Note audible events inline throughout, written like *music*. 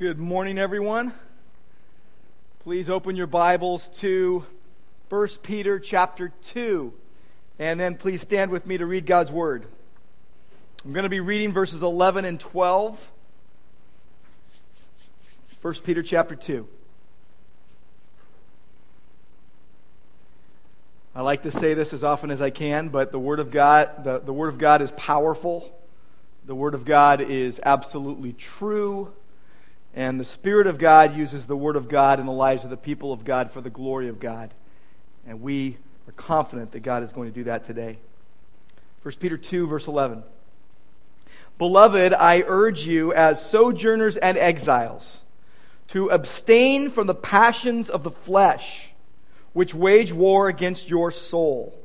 Good morning, everyone. Please open your Bibles to 1 Peter chapter 2. And then please stand with me to read God's Word. I'm going to be reading verses 11 and 12. 1 Peter chapter 2. I like to say this as often as I can, but the Word of God, the, the Word of God is powerful. The Word of God is absolutely true. And the Spirit of God uses the Word of God in the lives of the people of God for the glory of God. And we are confident that God is going to do that today. 1 Peter 2, verse 11. Beloved, I urge you as sojourners and exiles to abstain from the passions of the flesh, which wage war against your soul.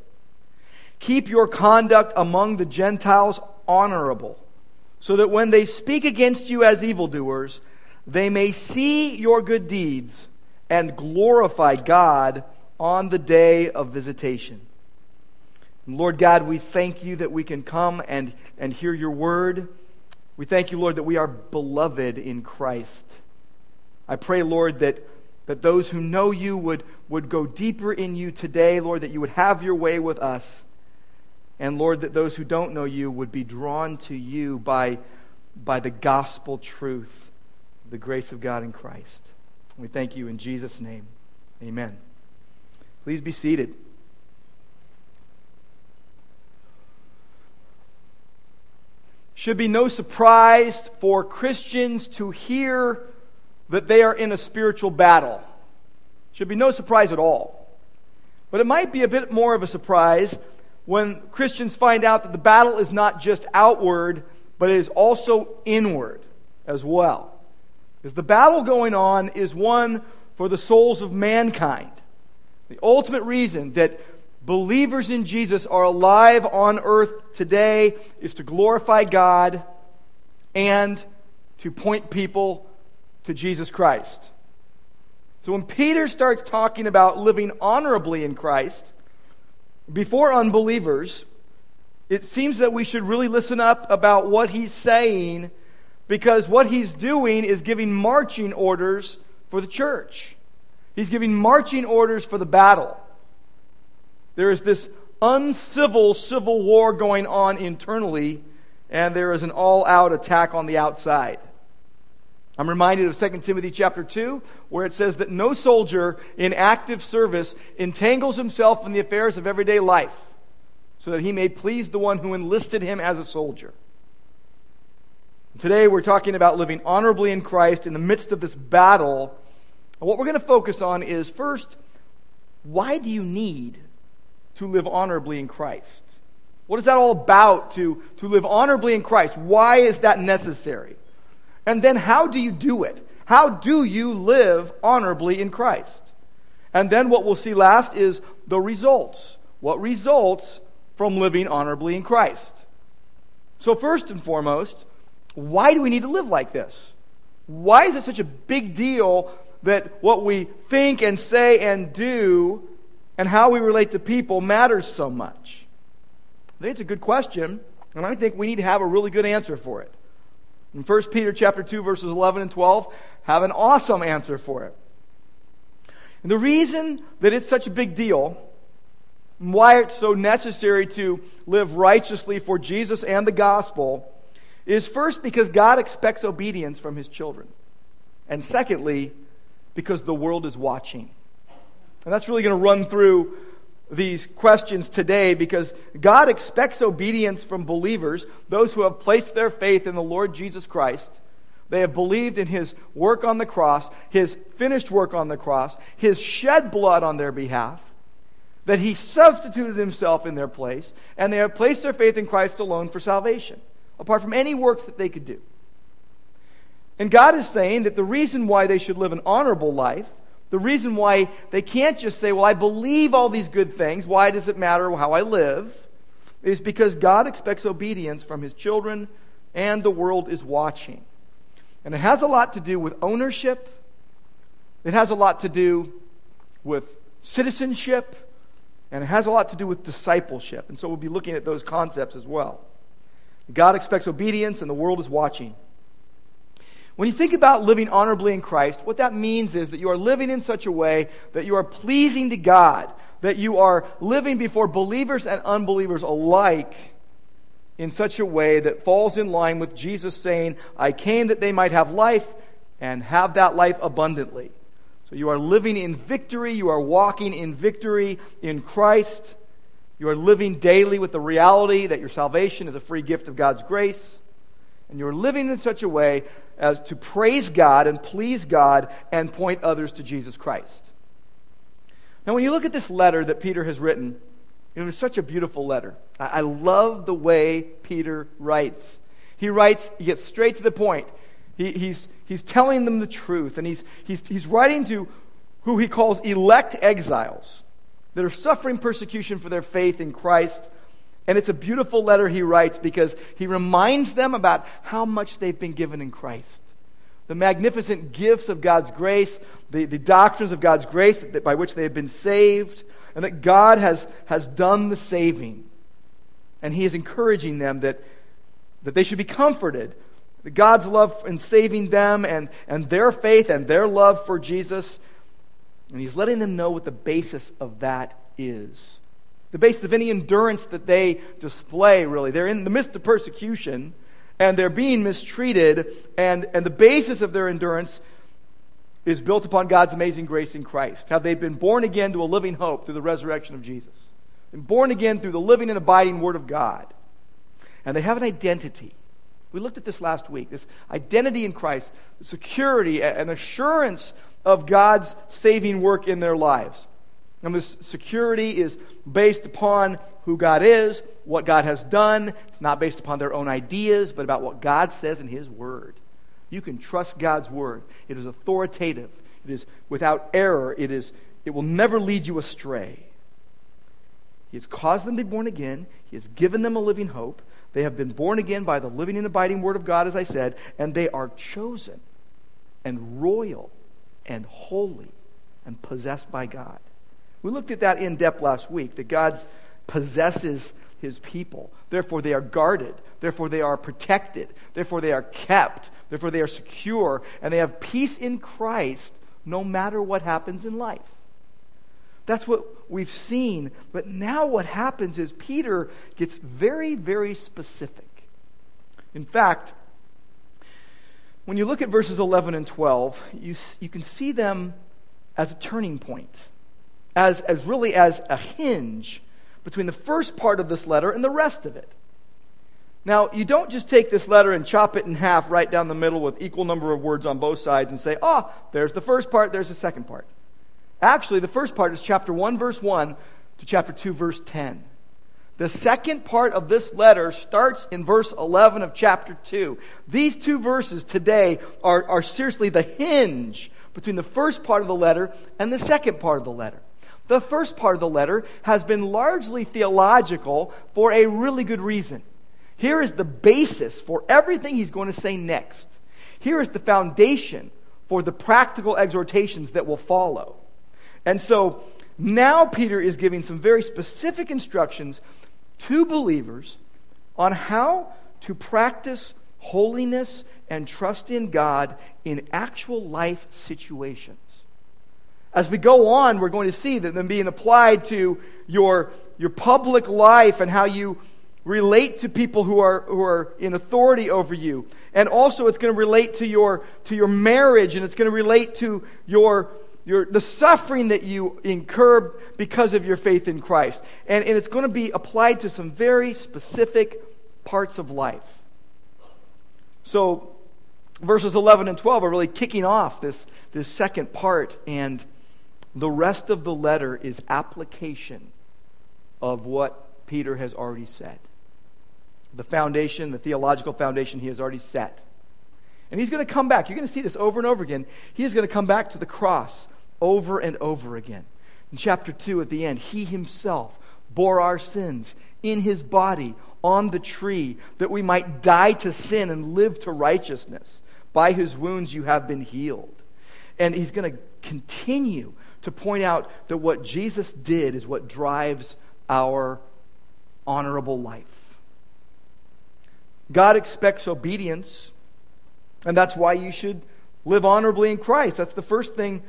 Keep your conduct among the Gentiles honorable, so that when they speak against you as evildoers, they may see your good deeds and glorify God on the day of visitation. Lord God, we thank you that we can come and, and hear your word. We thank you, Lord, that we are beloved in Christ. I pray, Lord, that, that those who know you would, would go deeper in you today, Lord, that you would have your way with us. And Lord, that those who don't know you would be drawn to you by, by the gospel truth the grace of God in Christ. We thank you in Jesus' name. Amen. Please be seated. Should be no surprise for Christians to hear that they are in a spiritual battle. Should be no surprise at all. But it might be a bit more of a surprise when Christians find out that the battle is not just outward, but it is also inward as well. Because the battle going on is one for the souls of mankind. The ultimate reason that believers in Jesus are alive on earth today is to glorify God and to point people to Jesus Christ. So when Peter starts talking about living honorably in Christ before unbelievers, it seems that we should really listen up about what he's saying because what he's doing is giving marching orders for the church. He's giving marching orders for the battle. There is this uncivil civil war going on internally, and there is an all out attack on the outside. I'm reminded of 2 Timothy chapter 2, where it says that no soldier in active service entangles himself in the affairs of everyday life, so that he may please the one who enlisted him as a soldier. Today we're talking about living honorably in Christ in the midst of this battle. And what we're going to focus on is first, why do you need to live honorably in Christ? What is that all about to, to live honorably in Christ? Why is that necessary? And then how do you do it? How do you live honorably in Christ? And then what we'll see last is the results. What results from living honorably in Christ? So, first and foremost, why do we need to live like this? Why is it such a big deal that what we think and say and do and how we relate to people matters so much? I think it's a good question, and I think we need to have a really good answer for it. In 1 Peter chapter 2 verses 11 and 12 have an awesome answer for it. And the reason that it's such a big deal, and why it's so necessary to live righteously for Jesus and the gospel is first because God expects obedience from his children. And secondly, because the world is watching. And that's really going to run through these questions today because God expects obedience from believers, those who have placed their faith in the Lord Jesus Christ. They have believed in his work on the cross, his finished work on the cross, his shed blood on their behalf, that he substituted himself in their place, and they have placed their faith in Christ alone for salvation apart from any works that they could do. And God is saying that the reason why they should live an honorable life, the reason why they can't just say, Well, I believe all these good things, why does it matter how I live? is because God expects obedience from his children and the world is watching. And it has a lot to do with ownership, it has a lot to do with citizenship, and it has a lot to do with discipleship. And so we'll be looking at those concepts as well. God expects obedience, and the world is watching. When you think about living honorably in Christ, what that means is that you are living in such a way that you are pleasing to God, that you are living before believers and unbelievers alike in such a way that falls in line with Jesus saying, I came that they might have life and have that life abundantly. So you are living in victory, you are walking in victory in Christ. You are living daily with the reality that your salvation is a free gift of God's grace. And you're living in such a way as to praise God and please God and point others to Jesus Christ. Now, when you look at this letter that Peter has written, it was such a beautiful letter. I love the way Peter writes. He writes, he gets straight to the point. He, he's, he's telling them the truth, and he's, he's, he's writing to who he calls elect exiles that are suffering persecution for their faith in Christ. And it's a beautiful letter he writes because he reminds them about how much they've been given in Christ. The magnificent gifts of God's grace, the, the doctrines of God's grace that, by which they have been saved, and that God has, has done the saving. And he is encouraging them that, that they should be comforted. That God's love in saving them and, and their faith and their love for Jesus. And he's letting them know what the basis of that is. The basis of any endurance that they display, really. They're in the midst of persecution and they're being mistreated, and, and the basis of their endurance is built upon God's amazing grace in Christ. How they've been born again to a living hope through the resurrection of Jesus. Been born again through the living and abiding Word of God. And they have an identity. We looked at this last week this identity in Christ, security, and assurance of God's saving work in their lives. And this security is based upon who God is, what God has done. It's not based upon their own ideas, but about what God says in His Word. You can trust God's word. It is authoritative. It is without error. It, is, it will never lead you astray. He has caused them to be born again. He has given them a living hope. They have been born again by the living and abiding word of God, as I said, and they are chosen and royal and holy and possessed by God. We looked at that in depth last week, that God possesses his people. Therefore, they are guarded. Therefore, they are protected. Therefore, they are kept. Therefore, they are secure. And they have peace in Christ no matter what happens in life. That's what we've seen. But now, what happens is Peter gets very, very specific. In fact, when you look at verses 11 and 12, you, you can see them as a turning point, as, as really as a hinge between the first part of this letter and the rest of it. Now, you don't just take this letter and chop it in half right down the middle with equal number of words on both sides and say, oh, there's the first part, there's the second part. Actually, the first part is chapter 1, verse 1 to chapter 2, verse 10. The second part of this letter starts in verse 11 of chapter 2. These two verses today are, are seriously the hinge between the first part of the letter and the second part of the letter. The first part of the letter has been largely theological for a really good reason. Here is the basis for everything he's going to say next. Here is the foundation for the practical exhortations that will follow. And so now Peter is giving some very specific instructions to believers on how to practice holiness and trust in God in actual life situations. As we go on, we're going to see that them being applied to your, your public life and how you relate to people who are, who are in authority over you. And also, it's going to relate to your, to your marriage, and it's going to relate to your, your, the suffering that you incur because of your faith in Christ. And, and it's going to be applied to some very specific parts of life. So, verses 11 and 12 are really kicking off this, this second part. And the rest of the letter is application of what Peter has already said. The foundation, the theological foundation he has already set. And he's going to come back. You're going to see this over and over again. He is going to come back to the cross over and over again. In chapter 2, at the end, he himself bore our sins in his body on the tree that we might die to sin and live to righteousness. By his wounds you have been healed. And he's going to continue to point out that what Jesus did is what drives our honorable life. God expects obedience And that's why you should live honorably in Christ. That's the first thing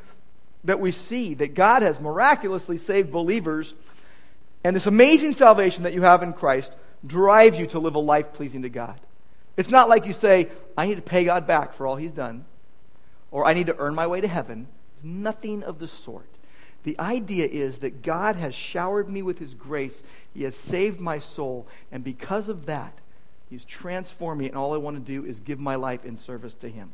that we see that God has miraculously saved believers. And this amazing salvation that you have in Christ drives you to live a life pleasing to God. It's not like you say, I need to pay God back for all he's done, or I need to earn my way to heaven. Nothing of the sort. The idea is that God has showered me with his grace, he has saved my soul, and because of that, he's transformed me, and all I want to do is give my life in service to him.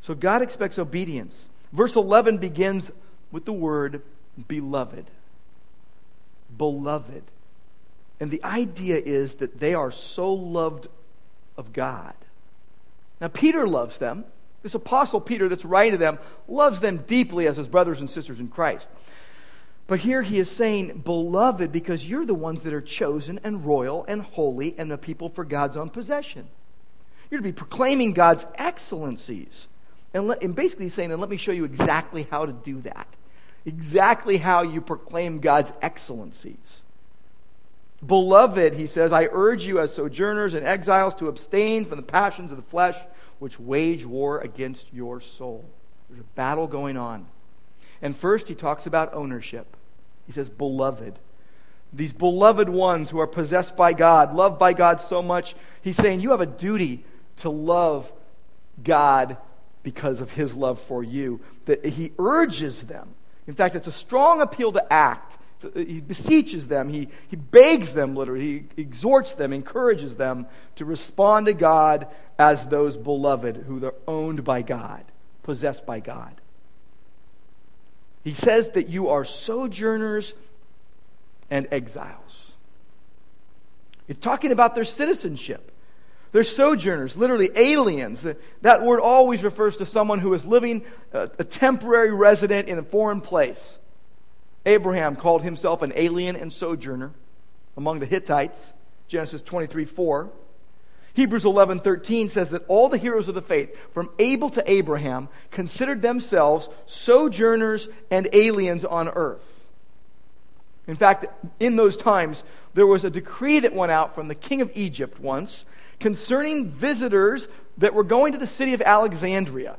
So God expects obedience. Verse 11 begins with the word beloved. Beloved. And the idea is that they are so loved of God. Now, Peter loves them. This apostle Peter that's writing to them loves them deeply as his brothers and sisters in Christ. But here he is saying, Beloved, because you're the ones that are chosen and royal and holy and the people for God's own possession. You're to be proclaiming God's excellencies. And, let, and basically saying, and let me show you exactly how to do that. Exactly how you proclaim God's excellencies. Beloved, he says, I urge you as sojourners and exiles to abstain from the passions of the flesh which wage war against your soul. There's a battle going on. And first, he talks about ownership. He says, Beloved. These beloved ones who are possessed by God, loved by God so much, he's saying, You have a duty to love God because of his love for you. That he urges them. In fact, it's a strong appeal to act. So uh, he beseeches them, he, he begs them, literally, he exhorts them, encourages them to respond to God as those beloved who are owned by God, possessed by God. He says that you are sojourners and exiles. He's talking about their citizenship. They're sojourners, literally aliens. That word always refers to someone who is living a, a temporary resident in a foreign place. Abraham called himself an alien and sojourner among the Hittites, Genesis 23 4. Hebrews 11 13 says that all the heroes of the faith, from Abel to Abraham, considered themselves sojourners and aliens on earth. In fact, in those times, there was a decree that went out from the king of Egypt once concerning visitors that were going to the city of Alexandria.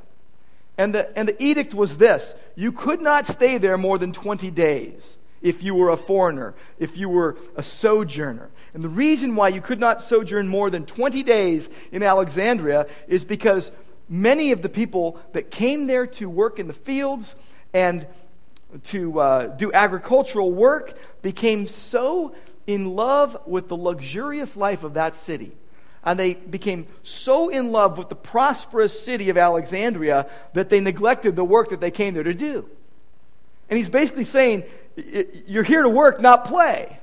And the, and the edict was this you could not stay there more than 20 days if you were a foreigner, if you were a sojourner. And the reason why you could not sojourn more than 20 days in Alexandria is because many of the people that came there to work in the fields and to uh, do agricultural work became so in love with the luxurious life of that city and they became so in love with the prosperous city of Alexandria that they neglected the work that they came there to do. And he's basically saying, You're here to work, not play.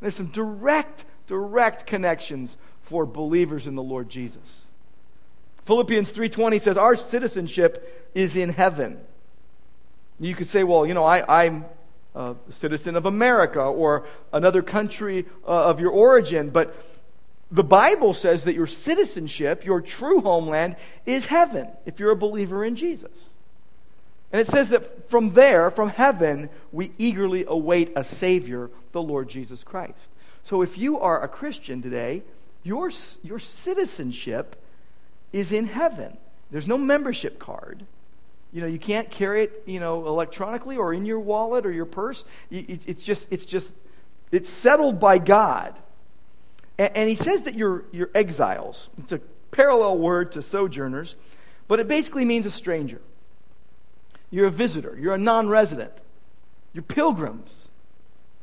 There's some direct, direct connections for believers in the Lord Jesus. Philippians 3:20 says our citizenship is in heaven. You could say, well, you know, I, am a citizen of America or another country uh, of your origin, but the Bible says that your citizenship, your true homeland, is heaven if you're a believer in Jesus. And it says that from there, from heaven, we eagerly await a Savior, the Lord Jesus Christ. So if you are a Christian today, your, your citizenship is in heaven. There's no membership card. You know, you can't carry it, you know, electronically or in your wallet or your purse. It's just, it's just, it's settled by God. And, and he says that you're, you're exiles. It's a parallel word to sojourners, but it basically means a stranger. You're a visitor, you're a non resident, you're pilgrims.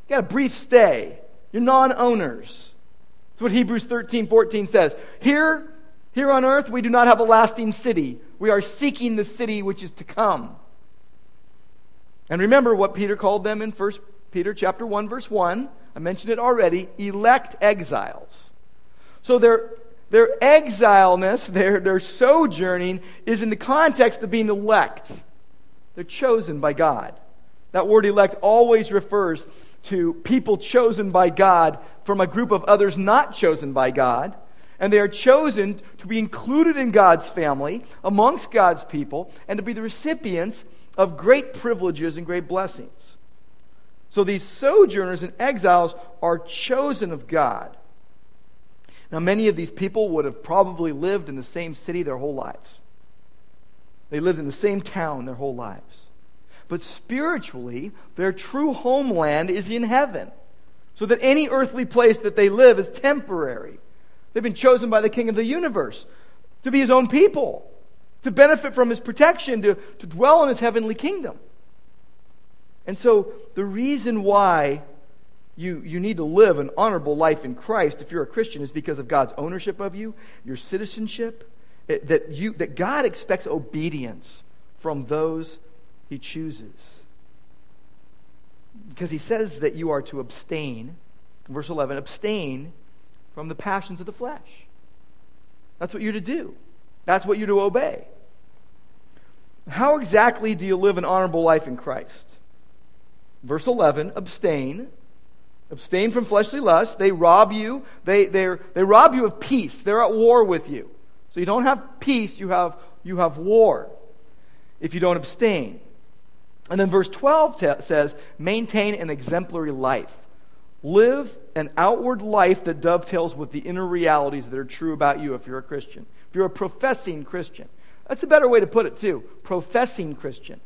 You got a brief stay, you're non owners. That's what Hebrews 13 14 says. Here, here on earth, we do not have a lasting city. We are seeking the city which is to come. And remember what Peter called them in 1 Peter chapter 1 verse 1. I mentioned it already, elect exiles. So their their exileness, their, their sojourning is in the context of being elect. They're chosen by God. That word elect always refers to people chosen by God from a group of others not chosen by God. And they are chosen to be included in God's family, amongst God's people, and to be the recipients of great privileges and great blessings. So these sojourners and exiles are chosen of God. Now, many of these people would have probably lived in the same city their whole lives. They lived in the same town their whole lives. But spiritually, their true homeland is in heaven. So that any earthly place that they live is temporary. They've been chosen by the King of the universe to be his own people, to benefit from his protection, to, to dwell in his heavenly kingdom. And so, the reason why you, you need to live an honorable life in Christ if you're a Christian is because of God's ownership of you, your citizenship, it, that, you, that God expects obedience from those he chooses. Because he says that you are to abstain, verse 11, abstain from the passions of the flesh. That's what you're to do, that's what you're to obey. How exactly do you live an honorable life in Christ? Verse 11, abstain. Abstain from fleshly lust. They rob you. They, they rob you of peace. They're at war with you. So you don't have peace, you have, you have war if you don't abstain. And then verse 12 t- says, maintain an exemplary life. Live an outward life that dovetails with the inner realities that are true about you if you're a Christian. If you're a professing Christian. That's a better way to put it, too. Professing Christian.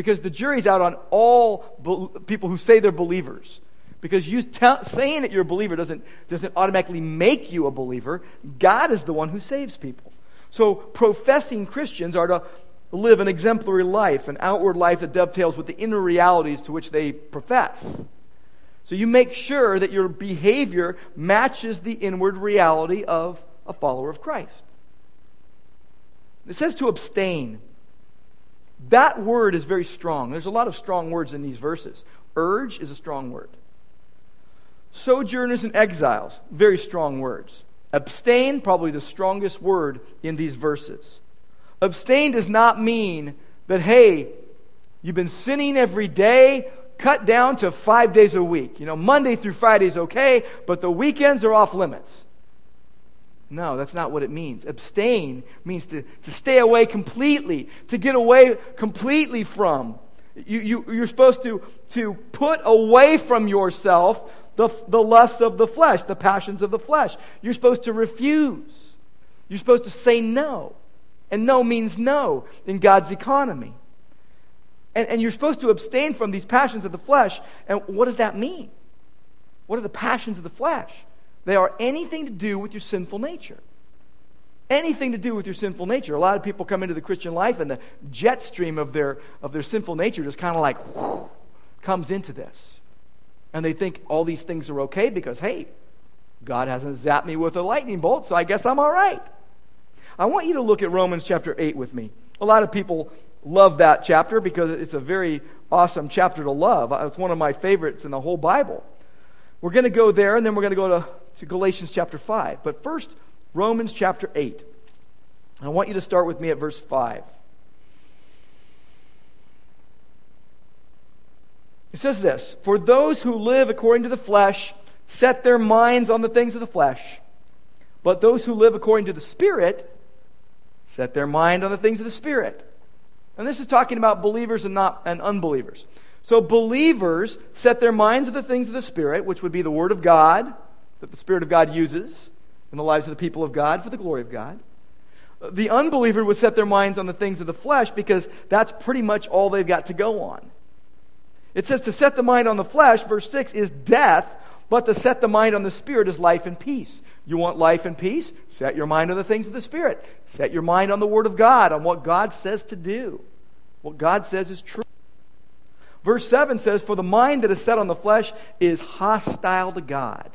Because the jury's out on all be- people who say they're believers. Because you tell, saying that you're a believer doesn't, doesn't automatically make you a believer. God is the one who saves people. So, professing Christians are to live an exemplary life, an outward life that dovetails with the inner realities to which they profess. So, you make sure that your behavior matches the inward reality of a follower of Christ. It says to abstain. That word is very strong. There's a lot of strong words in these verses. Urge is a strong word. Sojourners and exiles, very strong words. Abstain, probably the strongest word in these verses. Abstain does not mean that, hey, you've been sinning every day, cut down to five days a week. You know, Monday through Friday is okay, but the weekends are off limits. No, that's not what it means. Abstain means to, to stay away completely, to get away completely from. You, you, you're supposed to, to put away from yourself the, the lusts of the flesh, the passions of the flesh. You're supposed to refuse. You're supposed to say no. And no means no in God's economy. And, and you're supposed to abstain from these passions of the flesh. And what does that mean? What are the passions of the flesh? They are anything to do with your sinful nature. Anything to do with your sinful nature. A lot of people come into the Christian life and the jet stream of their, of their sinful nature just kind of like whoosh, comes into this. And they think all these things are okay because, hey, God hasn't zapped me with a lightning bolt, so I guess I'm all right. I want you to look at Romans chapter 8 with me. A lot of people love that chapter because it's a very awesome chapter to love. It's one of my favorites in the whole Bible. We're going to go there, and then we're going to go to, to Galatians chapter 5. But first, Romans chapter 8. I want you to start with me at verse 5. It says this For those who live according to the flesh set their minds on the things of the flesh, but those who live according to the Spirit set their mind on the things of the Spirit. And this is talking about believers and not and unbelievers. So believers set their minds on the things of the Spirit, which would be the Word of God that the Spirit of God uses in the lives of the people of God for the glory of God. The unbeliever would set their minds on the things of the flesh because that's pretty much all they've got to go on. It says to set the mind on the flesh, verse 6, is death, but to set the mind on the Spirit is life and peace. You want life and peace? Set your mind on the things of the Spirit. Set your mind on the Word of God, on what God says to do. What God says is true. Verse 7 says, For the mind that is set on the flesh is hostile to God.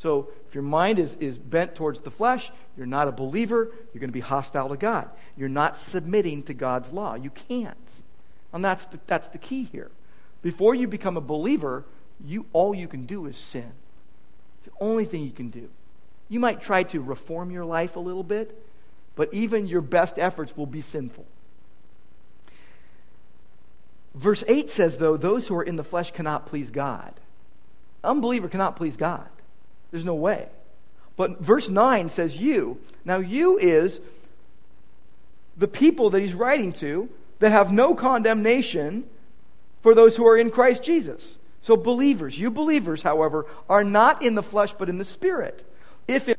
So if your mind is, is bent towards the flesh, you're not a believer, you're going to be hostile to God. You're not submitting to God's law. You can't. And that's the, that's the key here. Before you become a believer, you all you can do is sin. It's the only thing you can do. You might try to reform your life a little bit, but even your best efforts will be sinful. Verse 8 says, though, those who are in the flesh cannot please God. Unbeliever cannot please God. There's no way. But verse 9 says, you. Now, you is the people that he's writing to that have no condemnation for those who are in Christ Jesus. So, believers, you believers, however, are not in the flesh but in the Spirit. If the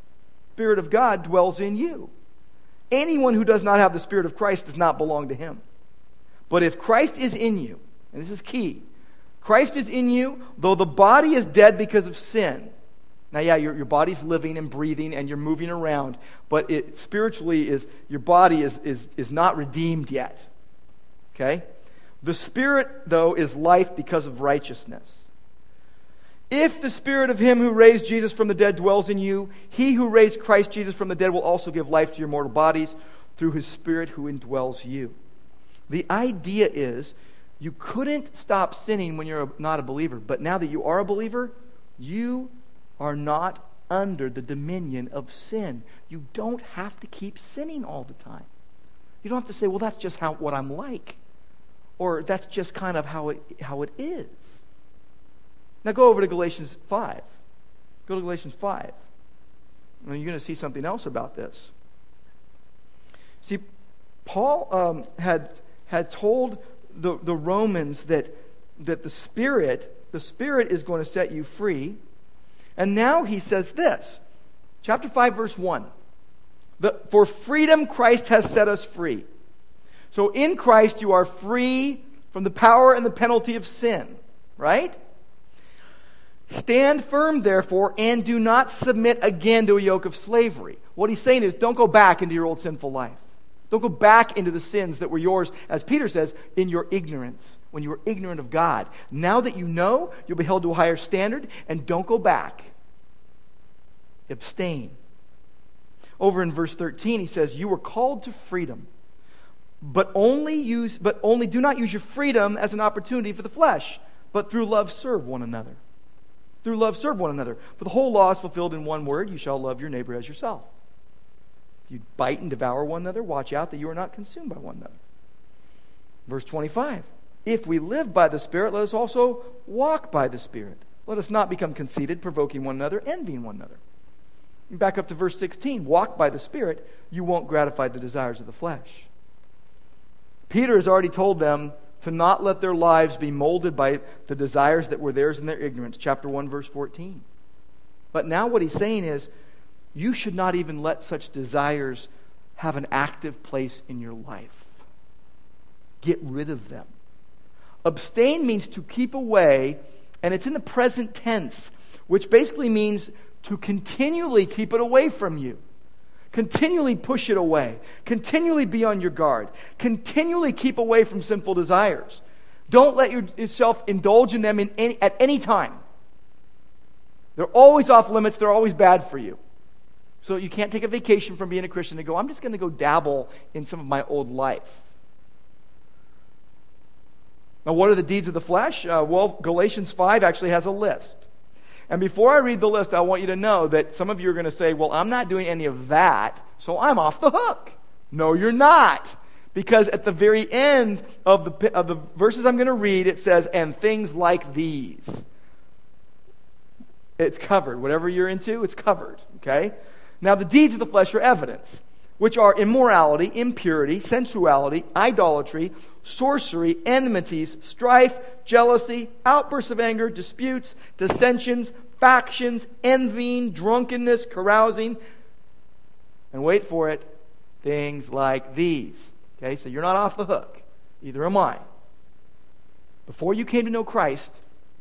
Spirit of God dwells in you. Anyone who does not have the Spirit of Christ does not belong to him. But if Christ is in you, and this is key, Christ is in you, though the body is dead because of sin. Now, yeah, your, your body's living and breathing and you're moving around, but it spiritually is your body is, is, is not redeemed yet. Okay? The Spirit, though, is life because of righteousness. If the Spirit of Him who raised Jesus from the dead dwells in you, He who raised Christ Jesus from the dead will also give life to your mortal bodies through His Spirit who indwells you. The idea is you couldn't stop sinning when you're not a believer, but now that you are a believer, you are not under the dominion of sin. You don't have to keep sinning all the time. You don't have to say, well, that's just how, what I'm like, or that's just kind of how it, how it is. Now go over to Galatians 5. Go to Galatians 5. And you're going to see something else about this. See, Paul um, had, had told the, the Romans that, that the Spirit, the Spirit is going to set you free. And now he says this. Chapter 5, verse 1. The, For freedom Christ has set us free. So in Christ you are free from the power and the penalty of sin, right? Stand firm, therefore, and do not submit again to a yoke of slavery. What he's saying is don't go back into your old sinful life. Don't go back into the sins that were yours, as Peter says, in your ignorance, when you were ignorant of God. Now that you know, you'll be held to a higher standard, and don't go back. Abstain. Over in verse 13, he says, You were called to freedom, but only use but only do not use your freedom as an opportunity for the flesh, but through love serve one another. Through love, serve one another. For the whole law is fulfilled in one word you shall love your neighbor as yourself. If you bite and devour one another, watch out that you are not consumed by one another. Verse 25 If we live by the Spirit, let us also walk by the Spirit. Let us not become conceited, provoking one another, envying one another. Back up to verse 16 Walk by the Spirit, you won't gratify the desires of the flesh. Peter has already told them to not let their lives be molded by the desires that were theirs in their ignorance. Chapter 1, verse 14. But now what he's saying is, you should not even let such desires have an active place in your life. Get rid of them. Abstain means to keep away, and it's in the present tense, which basically means to continually keep it away from you. Continually push it away. Continually be on your guard. Continually keep away from sinful desires. Don't let yourself indulge in them in any, at any time. They're always off limits, they're always bad for you. So you can't take a vacation from being a Christian and go, I'm just going to go dabble in some of my old life. Now, what are the deeds of the flesh? Uh, well, Galatians 5 actually has a list. And before I read the list, I want you to know that some of you are going to say, Well, I'm not doing any of that, so I'm off the hook. No, you're not. Because at the very end of the, of the verses I'm going to read, it says, And things like these. It's covered. Whatever you're into, it's covered. Okay? Now, the deeds of the flesh are evidence which are immorality, impurity, sensuality, idolatry, sorcery, enmities, strife, jealousy, outbursts of anger, disputes, dissensions, factions, envying, drunkenness, carousing, and wait for it, things like these. Okay, so you're not off the hook. Either am I. Before you came to know Christ,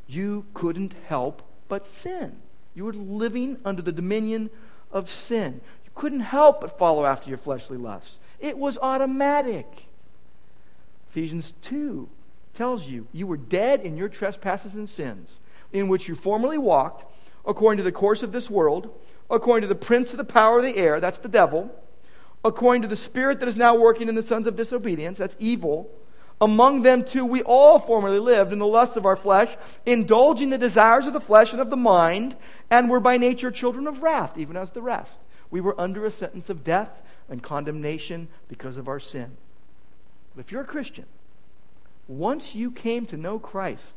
you couldn't help but sin. You were living under the dominion of sin couldn't help but follow after your fleshly lusts. It was automatic. Ephesians 2 tells you you were dead in your trespasses and sins, in which you formerly walked, according to the course of this world, according to the prince of the power of the air, that's the devil, according to the spirit that is now working in the sons of disobedience, that's evil. Among them, too, we all formerly lived in the lusts of our flesh, indulging the desires of the flesh and of the mind, and were by nature children of wrath, even as the rest. We were under a sentence of death and condemnation because of our sin. But if you're a Christian, once you came to know Christ,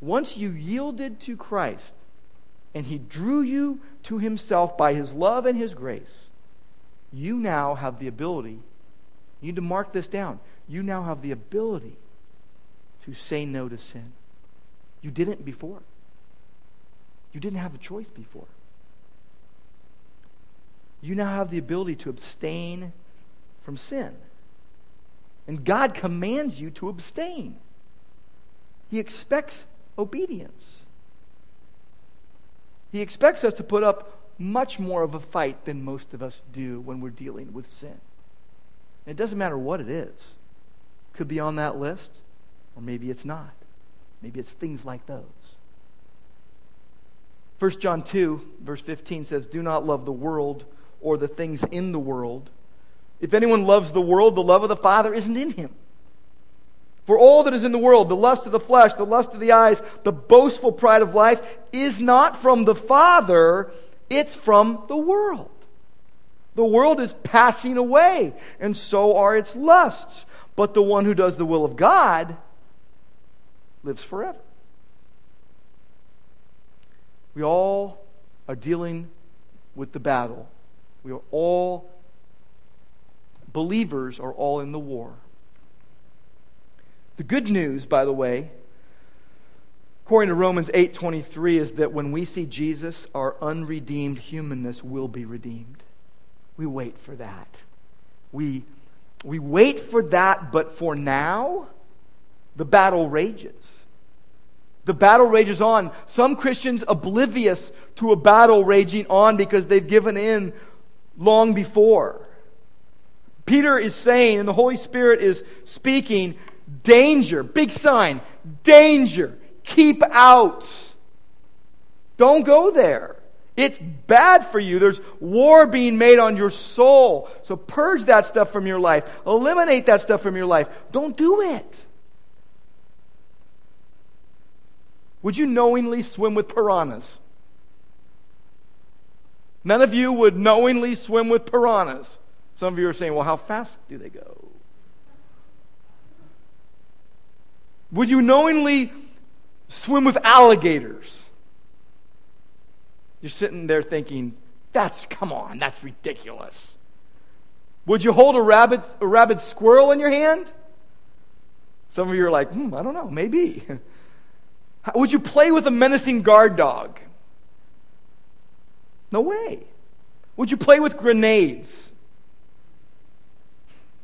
once you yielded to Christ, and He drew you to Himself by His love and His grace, you now have the ability, you need to mark this down, you now have the ability to say no to sin. You didn't before. You didn't have a choice before. You now have the ability to abstain from sin. And God commands you to abstain. He expects obedience. He expects us to put up much more of a fight than most of us do when we're dealing with sin. And it doesn't matter what it is. Could be on that list, or maybe it's not. Maybe it's things like those. 1 John 2, verse 15 says, Do not love the world or the things in the world. If anyone loves the world, the love of the Father isn't in him. For all that is in the world, the lust of the flesh, the lust of the eyes, the boastful pride of life, is not from the Father, it's from the world. The world is passing away, and so are its lusts. But the one who does the will of God lives forever. We all are dealing with the battle. We are all, believers are all in the war. The good news, by the way, according to Romans 8:23 is that when we see Jesus, our unredeemed humanness will be redeemed. We wait for that. We we wait for that, but for now, the battle rages. The battle rages on. Some Christians oblivious to a battle raging on because they've given in long before. Peter is saying, and the Holy Spirit is speaking, danger, big sign, danger, keep out. Don't go there. It's bad for you. There's war being made on your soul. So purge that stuff from your life. Eliminate that stuff from your life. Don't do it. Would you knowingly swim with piranhas? None of you would knowingly swim with piranhas. Some of you are saying, well, how fast do they go? Would you knowingly swim with alligators? You're sitting there thinking, that's, come on, that's ridiculous. Would you hold a rabbit, a rabid squirrel in your hand? Some of you are like, hmm, I don't know, maybe. *laughs* Would you play with a menacing guard dog? No way. Would you play with grenades?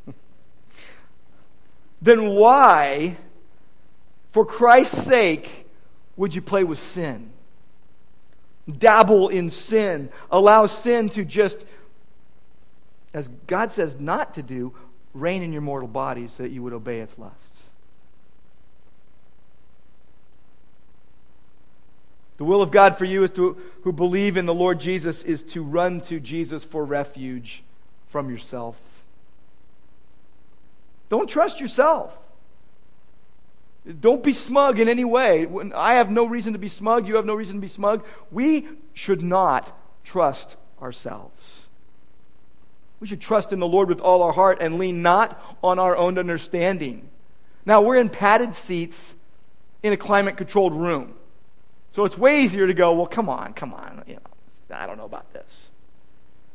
*laughs* then why, for Christ's sake, would you play with sin? dabble in sin, allow sin to just, as God says not to do, reign in your mortal body so that you would obey its lusts. The will of God for you is to who believe in the Lord Jesus is to run to Jesus for refuge from yourself. Don't trust yourself. Don't be smug in any way. When I have no reason to be smug. You have no reason to be smug. We should not trust ourselves. We should trust in the Lord with all our heart and lean not on our own understanding. Now, we're in padded seats in a climate controlled room. So it's way easier to go, well, come on, come on. You know, I don't know about this.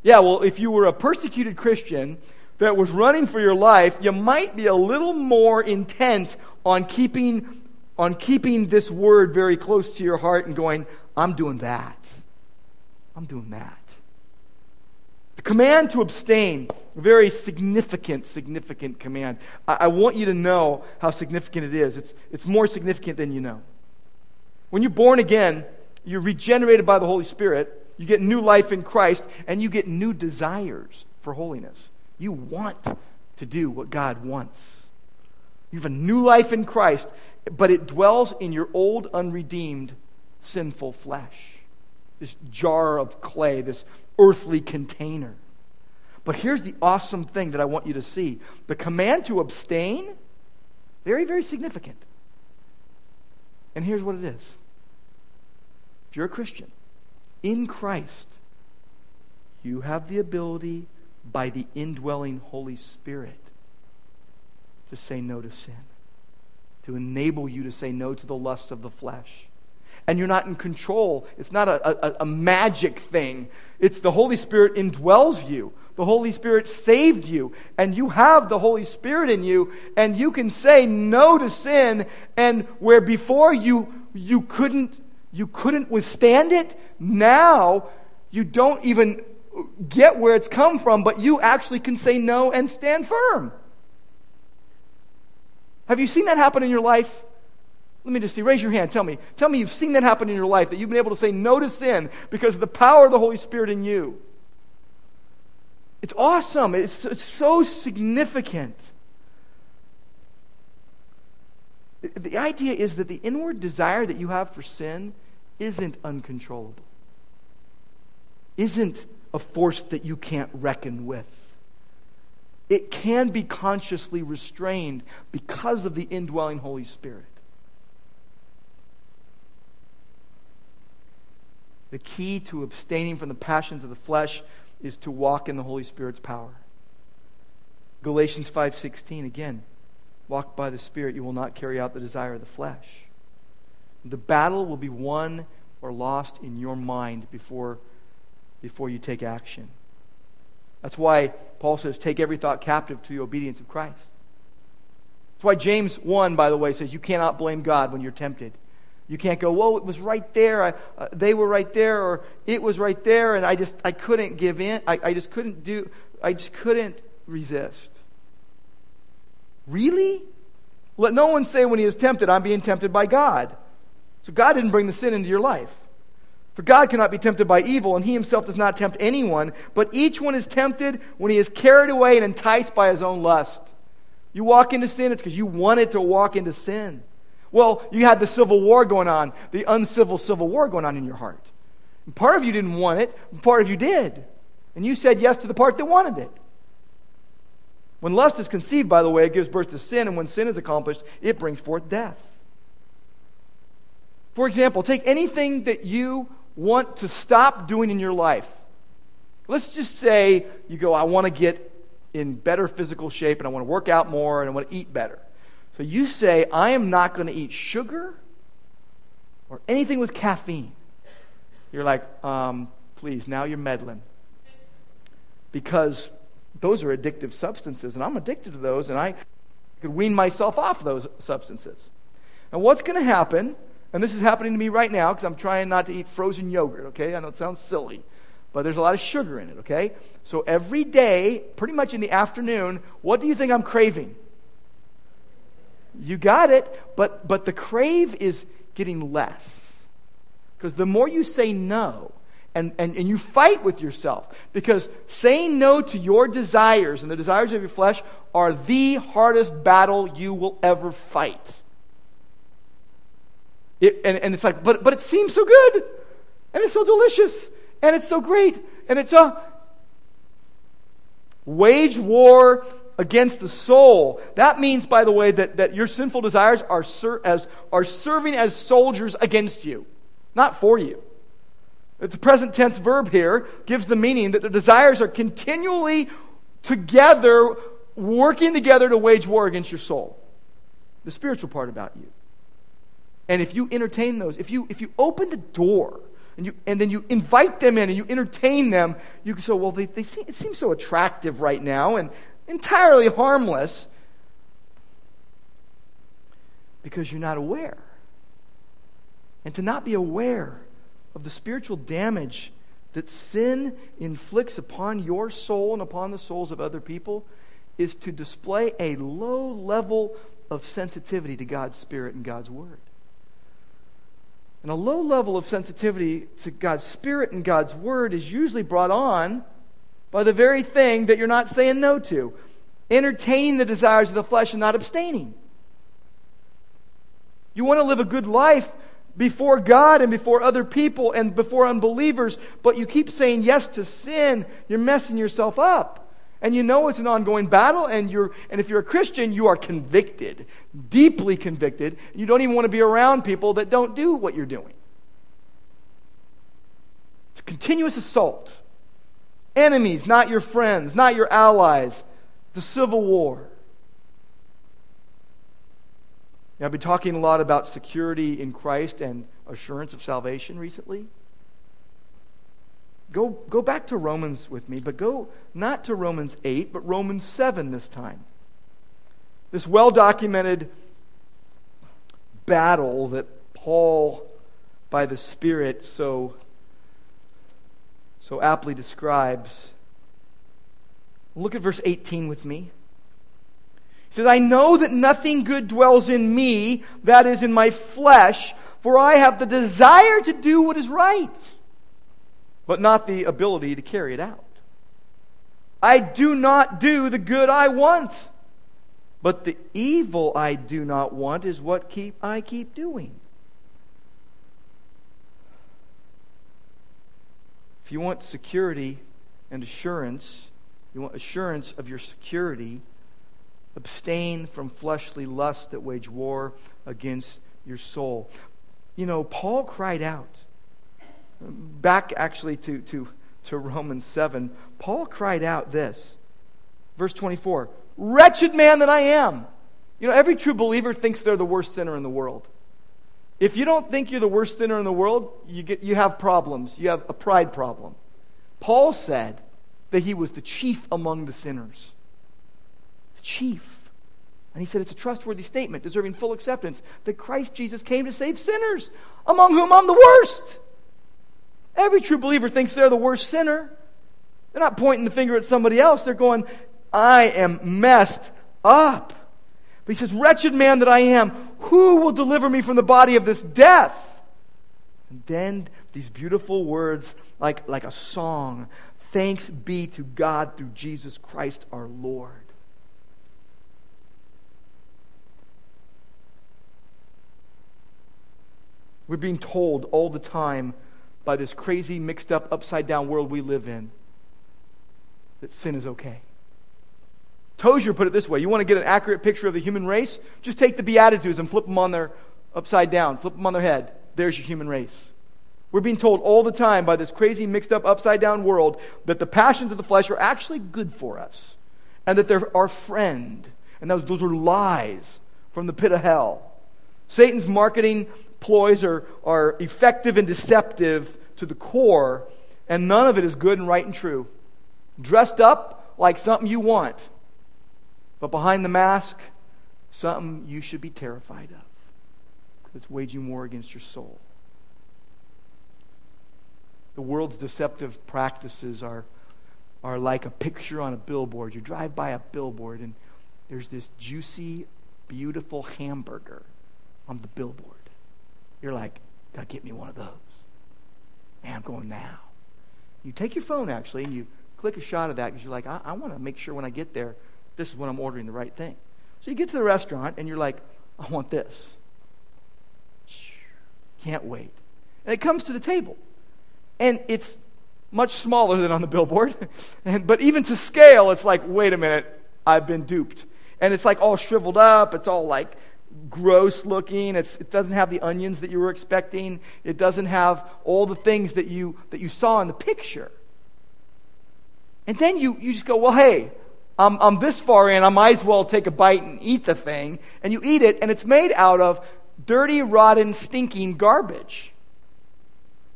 Yeah, well, if you were a persecuted Christian that was running for your life, you might be a little more intent on keeping, on keeping this word very close to your heart and going, I'm doing that. I'm doing that. The command to abstain, a very significant, significant command. I, I want you to know how significant it is. It's, it's more significant than you know. When you're born again, you're regenerated by the Holy Spirit, you get new life in Christ, and you get new desires for holiness. You want to do what God wants. You have a new life in Christ, but it dwells in your old, unredeemed, sinful flesh. This jar of clay, this earthly container. But here's the awesome thing that I want you to see the command to abstain, very, very significant. And here's what it is if you're a Christian, in Christ, you have the ability by the indwelling Holy Spirit to say no to sin, to enable you to say no to the lusts of the flesh. And you're not in control. It's not a, a, a magic thing. It's the Holy Spirit indwells you. The Holy Spirit saved you, and you have the Holy Spirit in you, and you can say no to sin, and where before you you couldn't you couldn't withstand it, now you don't even get where it's come from, but you actually can say no and stand firm. Have you seen that happen in your life? Let me just see. Raise your hand. Tell me. Tell me you've seen that happen in your life, that you've been able to say no to sin because of the power of the Holy Spirit in you. It's awesome. It's, it's so significant. The idea is that the inward desire that you have for sin isn't uncontrollable, isn't a force that you can't reckon with. It can be consciously restrained because of the indwelling Holy Spirit. The key to abstaining from the passions of the flesh is to walk in the Holy Spirit's power. Galatians 5:16 again, walk by the Spirit, you will not carry out the desire of the flesh. The battle will be won or lost in your mind before, before you take action. That's why Paul says, take every thought captive to the obedience of Christ. That's why James 1, by the way, says you cannot blame God when you're tempted. You can't go, whoa, it was right there. I, uh, they were right there, or it was right there, and I just I couldn't give in. I, I just couldn't do. I just couldn't resist. Really? Let no one say when he is tempted, I'm being tempted by God. So God didn't bring the sin into your life. For God cannot be tempted by evil, and he himself does not tempt anyone, but each one is tempted when he is carried away and enticed by his own lust. You walk into sin, it's because you wanted to walk into sin. Well, you had the civil war going on, the uncivil civil war going on in your heart. And part of you didn't want it, part of you did. And you said yes to the part that wanted it. When lust is conceived, by the way, it gives birth to sin, and when sin is accomplished, it brings forth death. For example, take anything that you want to stop doing in your life. Let's just say you go, I want to get in better physical shape and I want to work out more and I want to eat better. So you say, I am not going to eat sugar or anything with caffeine. You're like, um, please, now you're meddling. Because those are addictive substances, and I'm addicted to those, and I could wean myself off those substances. And what's going to happen, and this is happening to me right now because I'm trying not to eat frozen yogurt, okay? I know it sounds silly, but there's a lot of sugar in it, okay? So every day, pretty much in the afternoon, what do you think I'm craving? You got it, but, but the crave is getting less. Because the more you say no, and, and, and you fight with yourself, because saying no to your desires and the desires of your flesh are the hardest battle you will ever fight. It, and, and it's like, but, but it seems so good, and it's so delicious, and it's so great, and it's a wage war against the soul. That means, by the way, that, that your sinful desires are, ser- as, are serving as soldiers against you, not for you. The present tense verb here gives the meaning that the desires are continually together, working together to wage war against your soul. The spiritual part about you. And if you entertain those, if you, if you open the door, and, you, and then you invite them in and you entertain them, you can say, well, they, they seem, it seems so attractive right now, and entirely harmless because you're not aware. And to not be aware of the spiritual damage that sin inflicts upon your soul and upon the souls of other people is to display a low level of sensitivity to God's Spirit and God's Word. And a low level of sensitivity to God's Spirit and God's Word is usually brought on by the very thing that you're not saying no to, entertaining the desires of the flesh and not abstaining. You want to live a good life before God and before other people and before unbelievers, but you keep saying yes to sin, you're messing yourself up. And you know it's an ongoing battle, and, you're, and if you're a Christian, you are convicted, deeply convicted. You don't even want to be around people that don't do what you're doing. It's a continuous assault. Enemies, not your friends, not your allies. The Civil War. I've been talking a lot about security in Christ and assurance of salvation recently. Go, go back to Romans with me, but go not to Romans 8, but Romans 7 this time. This well documented battle that Paul, by the Spirit, so so aptly describes. Look at verse 18 with me. He says, I know that nothing good dwells in me, that is, in my flesh, for I have the desire to do what is right, but not the ability to carry it out. I do not do the good I want, but the evil I do not want is what keep, I keep doing. If you want security and assurance, you want assurance of your security, abstain from fleshly lusts that wage war against your soul. You know, Paul cried out. Back actually to, to, to Romans 7, Paul cried out this. Verse 24 Wretched man that I am. You know, every true believer thinks they're the worst sinner in the world. If you don't think you're the worst sinner in the world, you, get, you have problems. You have a pride problem. Paul said that he was the chief among the sinners. The chief. And he said it's a trustworthy statement, deserving full acceptance, that Christ Jesus came to save sinners, among whom I'm the worst. Every true believer thinks they're the worst sinner. They're not pointing the finger at somebody else. They're going, I am messed up. But he says, Wretched man that I am, who will deliver me from the body of this death? And then these beautiful words, like, like a song Thanks be to God through Jesus Christ our Lord. We're being told all the time by this crazy, mixed up, upside down world we live in that sin is okay. Tozer put it this way you want to get an accurate picture of the human race? Just take the Beatitudes and flip them on their upside down, flip them on their head. There's your human race. We're being told all the time by this crazy, mixed up, upside down world that the passions of the flesh are actually good for us and that they're our friend. And those, those are lies from the pit of hell. Satan's marketing ploys are, are effective and deceptive to the core, and none of it is good and right and true. Dressed up like something you want but behind the mask, something you should be terrified of. It's waging war against your soul. The world's deceptive practices are, are like a picture on a billboard. You drive by a billboard, and there's this juicy, beautiful hamburger on the billboard. You're like, gotta get me one of those. Man, I'm going now. You take your phone, actually, and you click a shot of that because you're like, I, I want to make sure when I get there this is when I'm ordering the right thing. So you get to the restaurant and you're like, I want this. Can't wait. And it comes to the table. And it's much smaller than on the billboard. *laughs* and, but even to scale, it's like, wait a minute, I've been duped. And it's like all shriveled up. It's all like gross looking. It's, it doesn't have the onions that you were expecting. It doesn't have all the things that you, that you saw in the picture. And then you, you just go, well, hey, I'm, I'm this far in, I might as well take a bite and eat the thing. And you eat it, and it's made out of dirty, rotten, stinking garbage.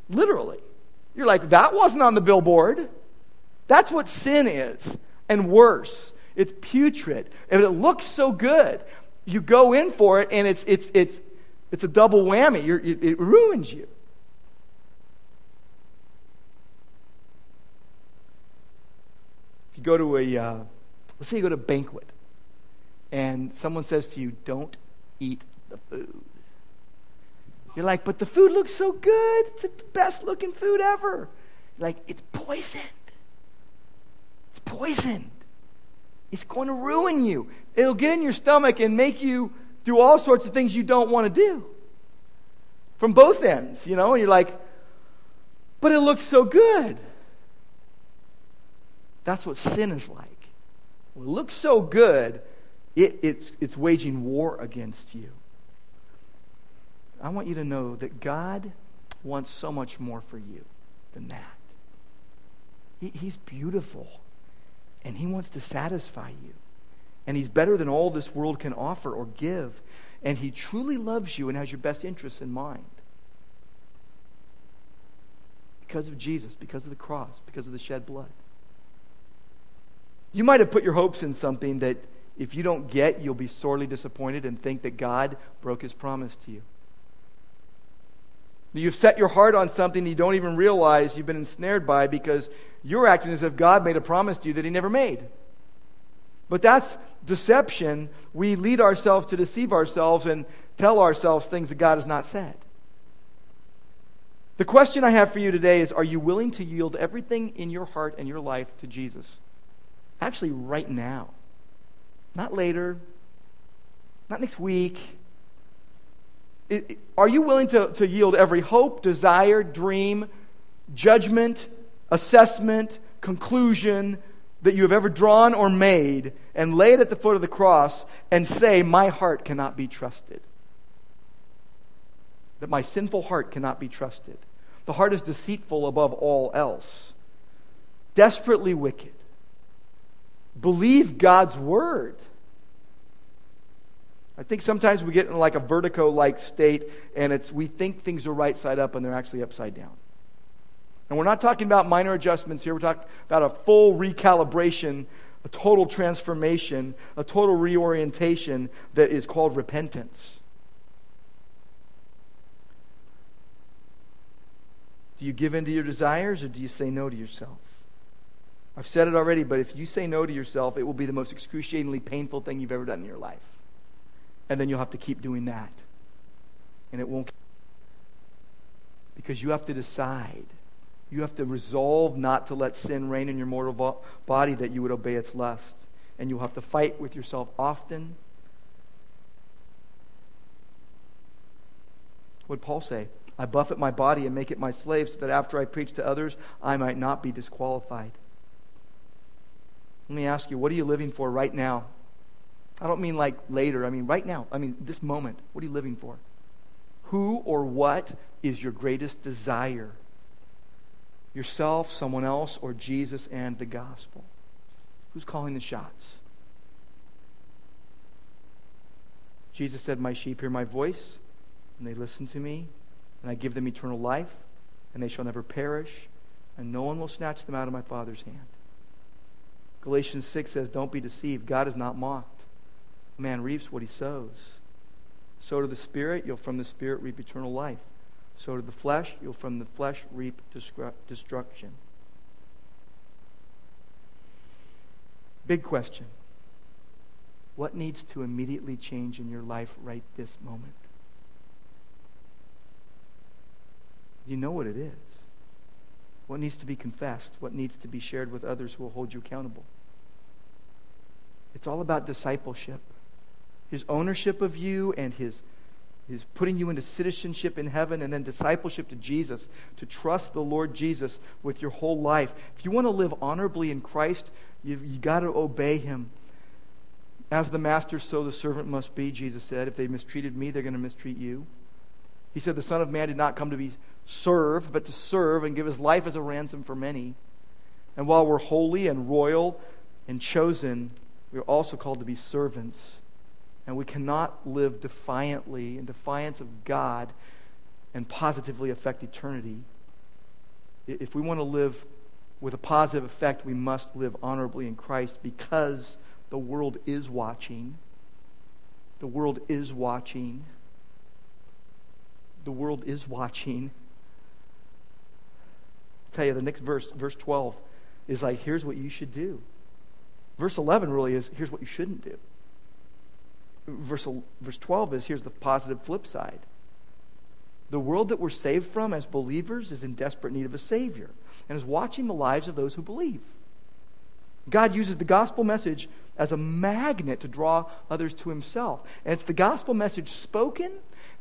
Literally. You're like, that wasn't on the billboard. That's what sin is. And worse, it's putrid. And it looks so good. You go in for it, and it's, it's, it's, it's a double whammy. You're, it, it ruins you. If you go to a. Uh, Let's say you go to a banquet and someone says to you, Don't eat the food. You're like, But the food looks so good. It's the best looking food ever. You're like, It's poisoned. It's poisoned. It's going to ruin you. It'll get in your stomach and make you do all sorts of things you don't want to do. From both ends, you know, and you're like, but it looks so good. That's what sin is like looks so good, it, it's, it's waging war against you. I want you to know that God wants so much more for you than that. He, he's beautiful, and He wants to satisfy you. And He's better than all this world can offer or give. And He truly loves you and has your best interests in mind. Because of Jesus, because of the cross, because of the shed blood. You might have put your hopes in something that if you don't get, you'll be sorely disappointed and think that God broke his promise to you. You've set your heart on something you don't even realize you've been ensnared by because you're acting as if God made a promise to you that He never made. But that's deception. We lead ourselves to deceive ourselves and tell ourselves things that God has not said. The question I have for you today is Are you willing to yield everything in your heart and your life to Jesus? Actually, right now. Not later, not next week. It, it, are you willing to, to yield every hope, desire, dream, judgment, assessment, conclusion that you have ever drawn or made and lay it at the foot of the cross and say, My heart cannot be trusted? That my sinful heart cannot be trusted. The heart is deceitful above all else, desperately wicked. Believe God's word. I think sometimes we get in like a vertigo like state and it's we think things are right side up and they're actually upside down. And we're not talking about minor adjustments here. We're talking about a full recalibration, a total transformation, a total reorientation that is called repentance. Do you give in to your desires or do you say no to yourself? I've said it already, but if you say no to yourself, it will be the most excruciatingly painful thing you've ever done in your life and then you'll have to keep doing that. And it won't. Because you have to decide. You have to resolve not to let sin reign in your mortal body that you would obey its lust. And you'll have to fight with yourself often. What Paul say? I buffet my body and make it my slave so that after I preach to others, I might not be disqualified. Let me ask you, what are you living for right now? I don't mean like later. I mean right now. I mean this moment. What are you living for? Who or what is your greatest desire? Yourself, someone else, or Jesus and the gospel? Who's calling the shots? Jesus said, My sheep hear my voice, and they listen to me, and I give them eternal life, and they shall never perish, and no one will snatch them out of my Father's hand. Galatians 6 says, Don't be deceived. God is not mocked man reaps what he sows. So to the Spirit, you'll from the Spirit reap eternal life. So to the flesh, you'll from the flesh reap destruction. Big question. What needs to immediately change in your life right this moment? Do you know what it is. What needs to be confessed? What needs to be shared with others who will hold you accountable? It's all about discipleship his ownership of you and his, his putting you into citizenship in heaven and then discipleship to Jesus, to trust the Lord Jesus with your whole life. If you want to live honorably in Christ, you've you got to obey him. As the master, so the servant must be, Jesus said. If they mistreated me, they're going to mistreat you. He said, The Son of Man did not come to be served, but to serve and give his life as a ransom for many. And while we're holy and royal and chosen, we're also called to be servants and we cannot live defiantly in defiance of God and positively affect eternity. If we want to live with a positive effect, we must live honorably in Christ because the world is watching. The world is watching. The world is watching. I'll tell you, the next verse, verse 12, is like, here's what you should do. Verse 11 really is, here's what you shouldn't do verse, verse 12 is here's the positive flip side. The world that we're saved from as believers is in desperate need of a Savior and is watching the lives of those who believe. God uses the gospel message as a magnet to draw others to Himself. And it's the gospel message spoken,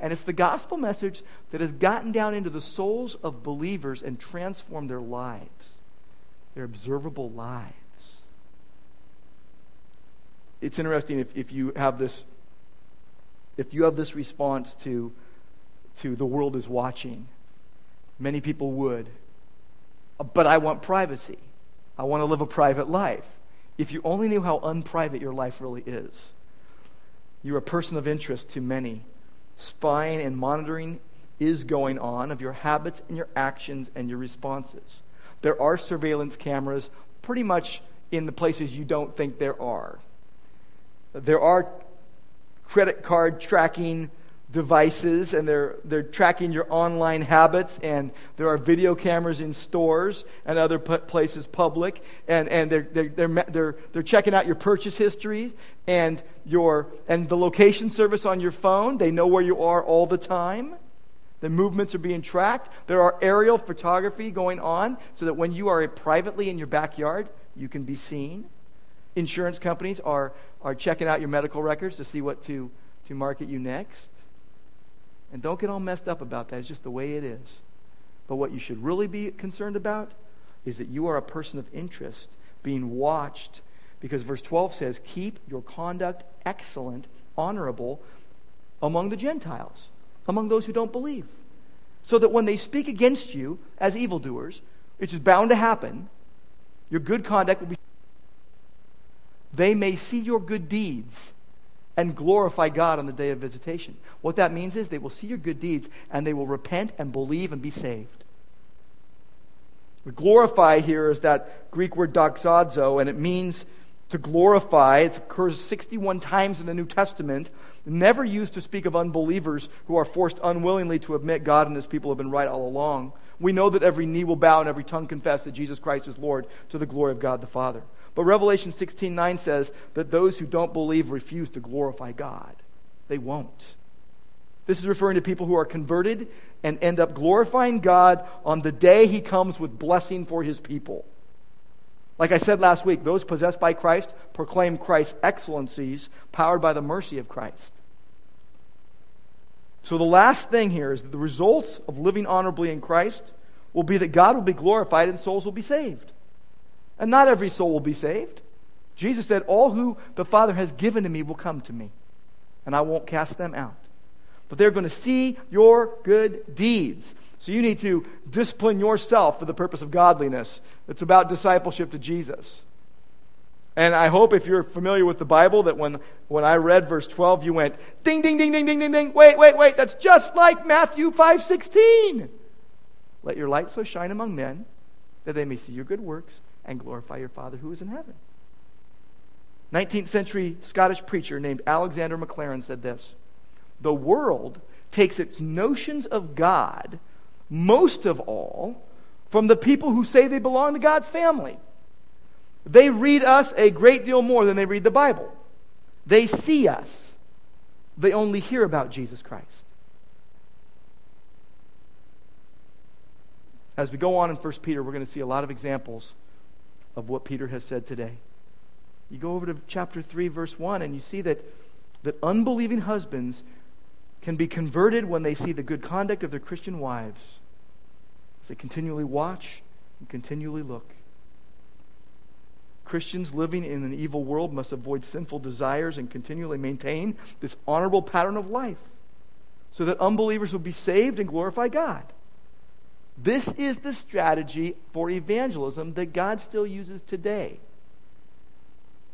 and it's the gospel message that has gotten down into the souls of believers and transformed their lives, their observable lives. It's interesting if, if you have this if you have this response to, to the world is watching, many people would. But I want privacy. I want to live a private life. If you only knew how unprivate your life really is, you're a person of interest to many. Spying and monitoring is going on of your habits and your actions and your responses. There are surveillance cameras pretty much in the places you don't think there are. There are credit card tracking devices and they're, they're tracking your online habits and there are video cameras in stores and other places public and, and they're, they're, they're, they're, they're checking out your purchase histories and, your, and the location service on your phone. They know where you are all the time. The movements are being tracked. There are aerial photography going on so that when you are privately in your backyard you can be seen. Insurance companies are, are checking out your medical records to see what to, to market you next and don't get all messed up about that. It's just the way it is. But what you should really be concerned about is that you are a person of interest being watched because verse 12 says, Keep your conduct excellent, honorable among the Gentiles, among those who don't believe. So that when they speak against you as evildoers, which is bound to happen, your good conduct will be. They may see your good deeds and glorify God on the day of visitation. What that means is they will see your good deeds and they will repent and believe and be saved. The glorify here is that Greek word doxazo, and it means to glorify. It occurs 61 times in the New Testament, never used to speak of unbelievers who are forced unwillingly to admit God and his people have been right all along. We know that every knee will bow and every tongue confess that Jesus Christ is Lord to the glory of God the Father. But Revelation 16:9 says that those who don't believe refuse to glorify God. They won't. This is referring to people who are converted and end up glorifying God on the day he comes with blessing for his people. Like I said last week, those possessed by Christ proclaim Christ's excellencies, powered by the mercy of Christ. So the last thing here is that the results of living honorably in Christ will be that God will be glorified and souls will be saved. And not every soul will be saved. Jesus said, All who the Father has given to me will come to me, and I won't cast them out. But they're going to see your good deeds. So you need to discipline yourself for the purpose of godliness. It's about discipleship to Jesus. And I hope if you're familiar with the Bible that when, when I read verse 12, you went, ding, ding, ding, ding, ding, ding, ding. Wait, wait, wait. That's just like Matthew 5 16. Let your light so shine among men that they may see your good works and glorify your Father who is in heaven. 19th century Scottish preacher named Alexander Maclaren said this The world takes its notions of God, most of all, from the people who say they belong to God's family. They read us a great deal more than they read the Bible. They see us, they only hear about Jesus Christ. As we go on in 1 Peter, we're going to see a lot of examples of what Peter has said today. You go over to chapter 3, verse 1, and you see that, that unbelieving husbands can be converted when they see the good conduct of their Christian wives. As they continually watch and continually look. Christians living in an evil world must avoid sinful desires and continually maintain this honorable pattern of life so that unbelievers will be saved and glorify God. This is the strategy for evangelism that God still uses today.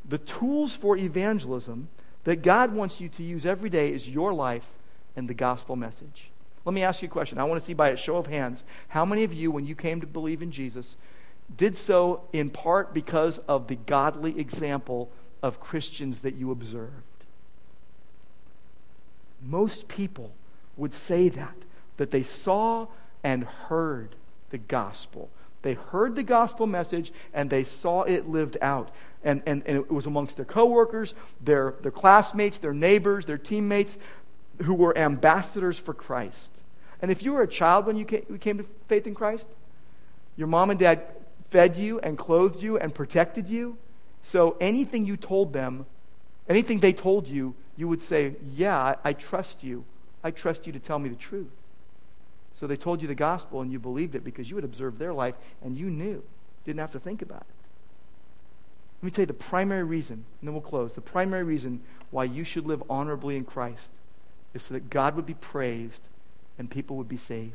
The tools for evangelism that God wants you to use every day is your life and the gospel message. Let me ask you a question. I want to see by a show of hands how many of you, when you came to believe in Jesus, did so in part because of the godly example of Christians that you observed? Most people would say that, that they saw and heard the gospel. They heard the gospel message and they saw it lived out. And, and, and it was amongst their coworkers, their, their classmates, their neighbors, their teammates who were ambassadors for Christ. And if you were a child when you came, to faith in Christ, your mom and dad fed you and clothed you and protected you. So anything you told them, anything they told you, you would say, Yeah, I trust you. I trust you to tell me the truth. So they told you the gospel and you believed it because you had observed their life and you knew. You Didn't have to think about it. Let me tell you the primary reason, and then we'll close. The primary reason why you should live honorably in Christ is so that God would be praised and people would be saved.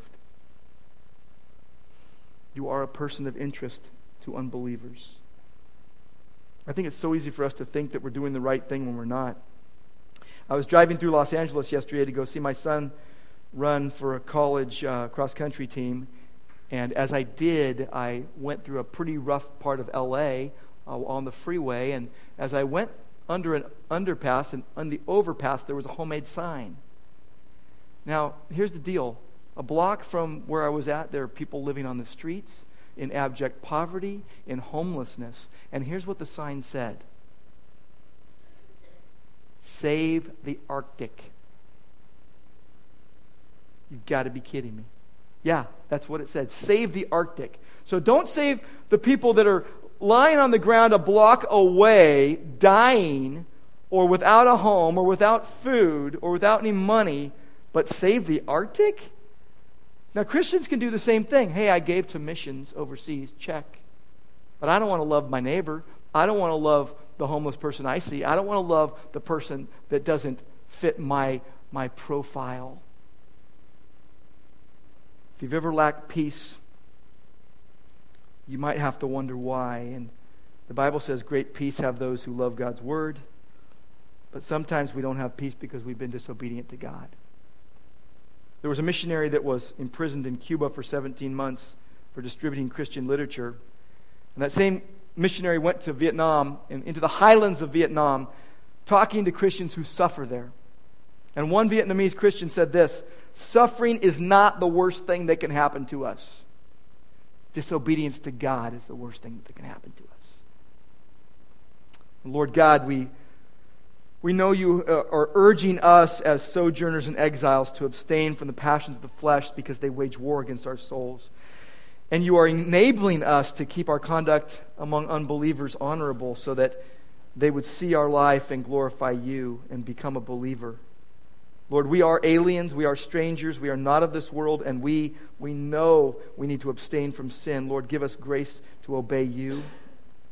You are a person of interest to unbelievers. I think it's so easy for us to think that we're doing the right thing when we're not. I was driving through Los Angeles yesterday to go see my son run for a college uh, cross country team. And as I did, I went through a pretty rough part of LA uh, on the freeway. And as I went under an underpass and on the overpass, there was a homemade sign. Now, here's the deal a block from where I was at, there are people living on the streets in abject poverty, in homelessness. And here's what the sign said Save the Arctic. You've got to be kidding me. Yeah, that's what it said. Save the Arctic. So don't save the people that are lying on the ground a block away, dying, or without a home, or without food, or without any money, but save the Arctic? Now, Christians can do the same thing. Hey, I gave to missions overseas, check. But I don't want to love my neighbor. I don't want to love the homeless person I see. I don't want to love the person that doesn't fit my, my profile. If you've ever lacked peace, you might have to wonder why. And the Bible says, Great peace have those who love God's word. But sometimes we don't have peace because we've been disobedient to God. There was a missionary that was imprisoned in Cuba for 17 months for distributing Christian literature. And that same missionary went to Vietnam and into the highlands of Vietnam talking to Christians who suffer there. And one Vietnamese Christian said this Suffering is not the worst thing that can happen to us. Disobedience to God is the worst thing that can happen to us. Lord God, we we know you uh, are urging us as sojourners and exiles to abstain from the passions of the flesh because they wage war against our souls. And you are enabling us to keep our conduct among unbelievers honorable so that they would see our life and glorify you and become a believer. Lord, we are aliens, we are strangers, we are not of this world, and we, we know we need to abstain from sin. Lord, give us grace to obey you,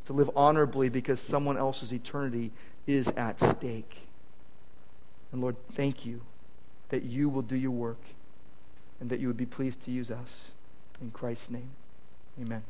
to live honorably because someone else's eternity is at stake. And Lord, thank you that you will do your work and that you would be pleased to use us. In Christ's name, amen.